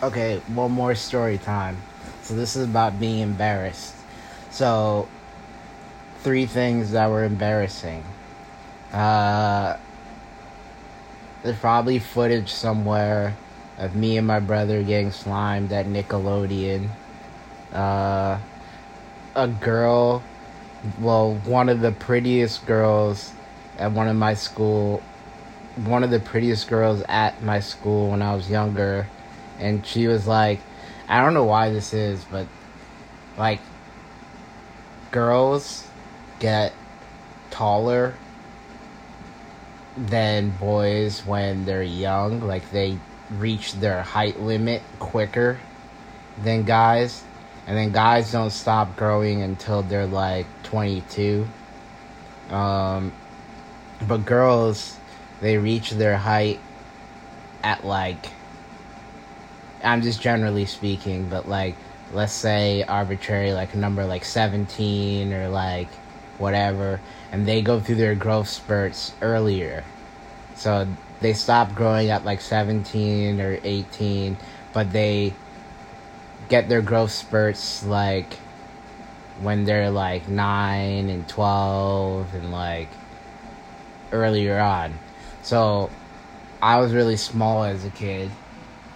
Okay, one more story time. So this is about being embarrassed. So three things that were embarrassing. Uh there's probably footage somewhere of me and my brother getting slimed at Nickelodeon. Uh a girl well, one of the prettiest girls at one of my school one of the prettiest girls at my school when I was younger and she was like I don't know why this is, but like girls get taller than boys when they're young, like they reach their height limit quicker than guys. And then guys don't stop growing until they're like 22. Um, but girls, they reach their height at like, I'm just generally speaking, but like, let's say arbitrary, like a number like 17 or like whatever, and they go through their growth spurts earlier. So they stop growing at like 17 or 18, but they get their growth spurts like when they're like 9 and 12 and like earlier on. So I was really small as a kid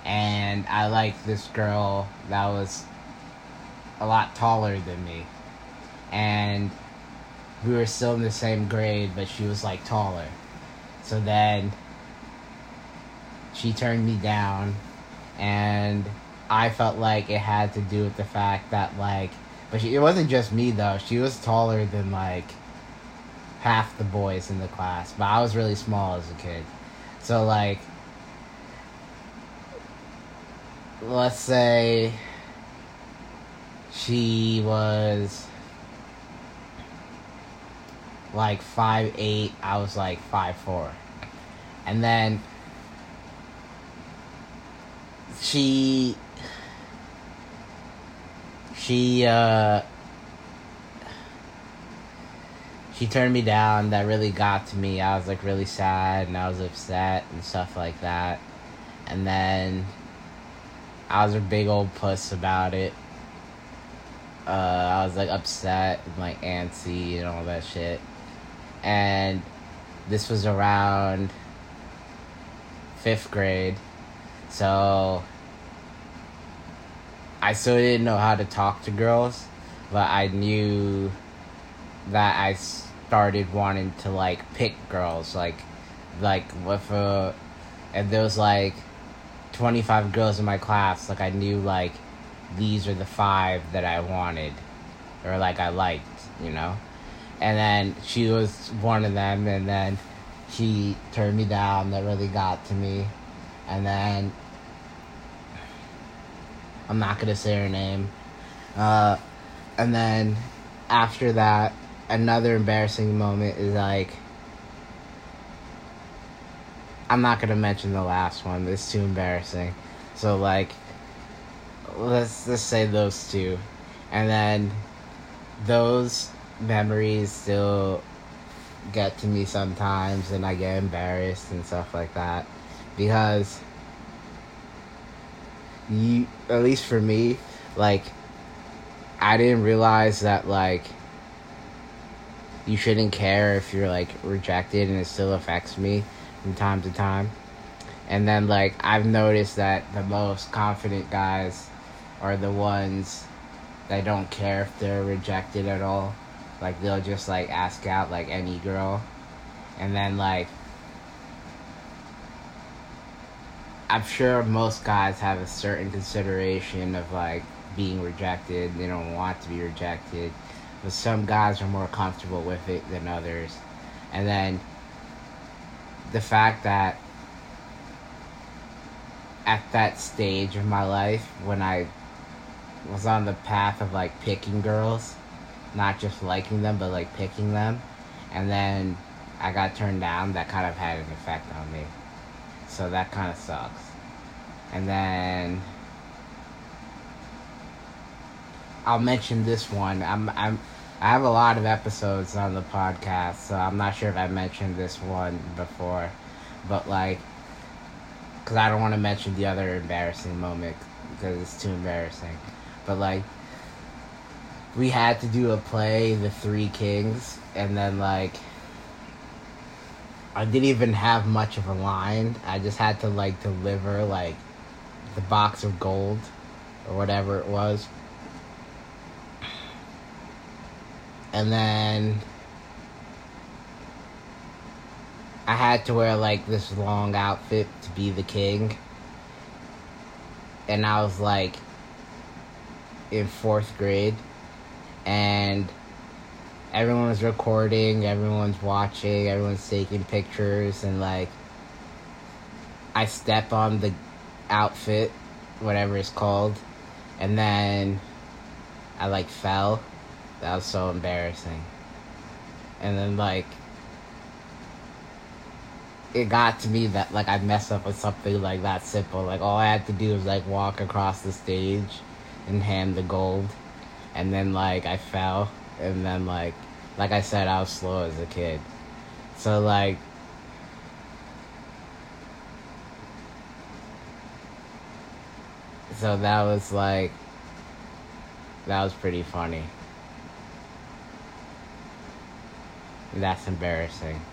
and I liked this girl that was a lot taller than me. And we were still in the same grade, but she was like taller. So then she turned me down and I felt like it had to do with the fact that like but she, it wasn't just me though. She was taller than like half the boys in the class, but I was really small as a kid. So like let's say she was like five eight, I was like five four. And then she she uh she turned me down. That really got to me. I was like really sad and i was upset and stuff like that. And then i was a big old puss about it. Uh i was like upset like antsy and all that shit. And this was around fifth grade. So I still didn't know how to talk to girls, but I knew that I started wanting to like pick girls, like like with a and there was like twenty five girls in my class, like I knew like these are the five that I wanted or like I liked, you know? And then she was one of them and then she turned me down that really got to me. And then I'm not gonna say her name. Uh, and then after that, another embarrassing moment is like I'm not gonna mention the last one. It's too embarrassing. So like, let's just say those two, and then those memories still get to me sometimes, and I get embarrassed and stuff like that because you at least for me like i didn't realize that like you shouldn't care if you're like rejected and it still affects me from time to time and then like i've noticed that the most confident guys are the ones that don't care if they're rejected at all like they'll just like ask out like any girl and then like I'm sure most guys have a certain consideration of like being rejected. They don't want to be rejected. But some guys are more comfortable with it than others. And then the fact that at that stage of my life when I was on the path of like picking girls, not just liking them, but like picking them, and then I got turned down, that kind of had an effect on me. So that kind of sucks. And then I'll mention this one. I'm I'm I have a lot of episodes on the podcast, so I'm not sure if I mentioned this one before, but like cuz I don't want to mention the other embarrassing moment because it's too embarrassing. But like, we had to do a play, The Three Kings, and then like, I didn't even have much of a line. I just had to like deliver like the box of gold or whatever it was. And then I had to wear like this long outfit to be the king. And I was like in fourth grade. And everyone was recording, everyone's watching, everyone's taking pictures, and like I step on the outfit, whatever it's called, and then I like fell. That was so embarrassing. And then like it got to me that like I messed up with something like that simple. Like all I had to do was like walk across the stage and hand the gold. And then like I fell and then like like I said I was slow as a kid. So like So that was like that was pretty funny. That's embarrassing.